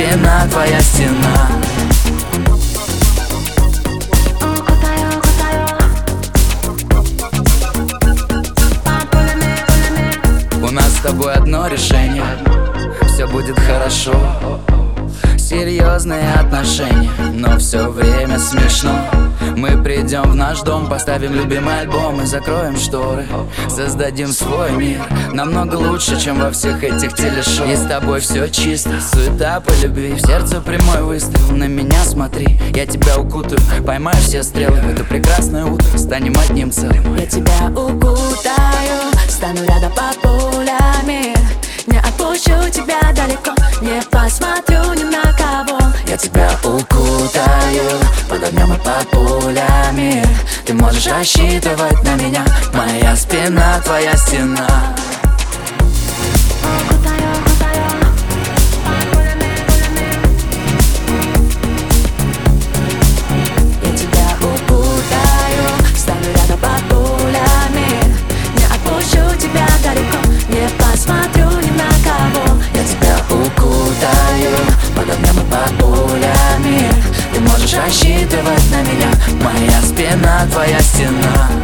спина, твоя стена. У нас с тобой одно решение. Все будет хорошо Серьезные отношения, но все время смешно. Мы придем в наш дом, поставим любимый альбом и закроем шторы. Создадим свой мир, намного лучше, чем во всех этих телешоу. И с тобой все чисто, суета по любви. В сердце прямой выстрел, на меня смотри. Я тебя укутаю, поймаю все стрелы. В это прекрасное утро станем одним целым. Я тебя укутаю, стану рядом под пулями. Не отпущу тебя далеко, не посмотрю пулями. Ты можешь рассчитывать на меня. Моя спина, твоя стена можешь рассчитывать на меня Моя спина, твоя стена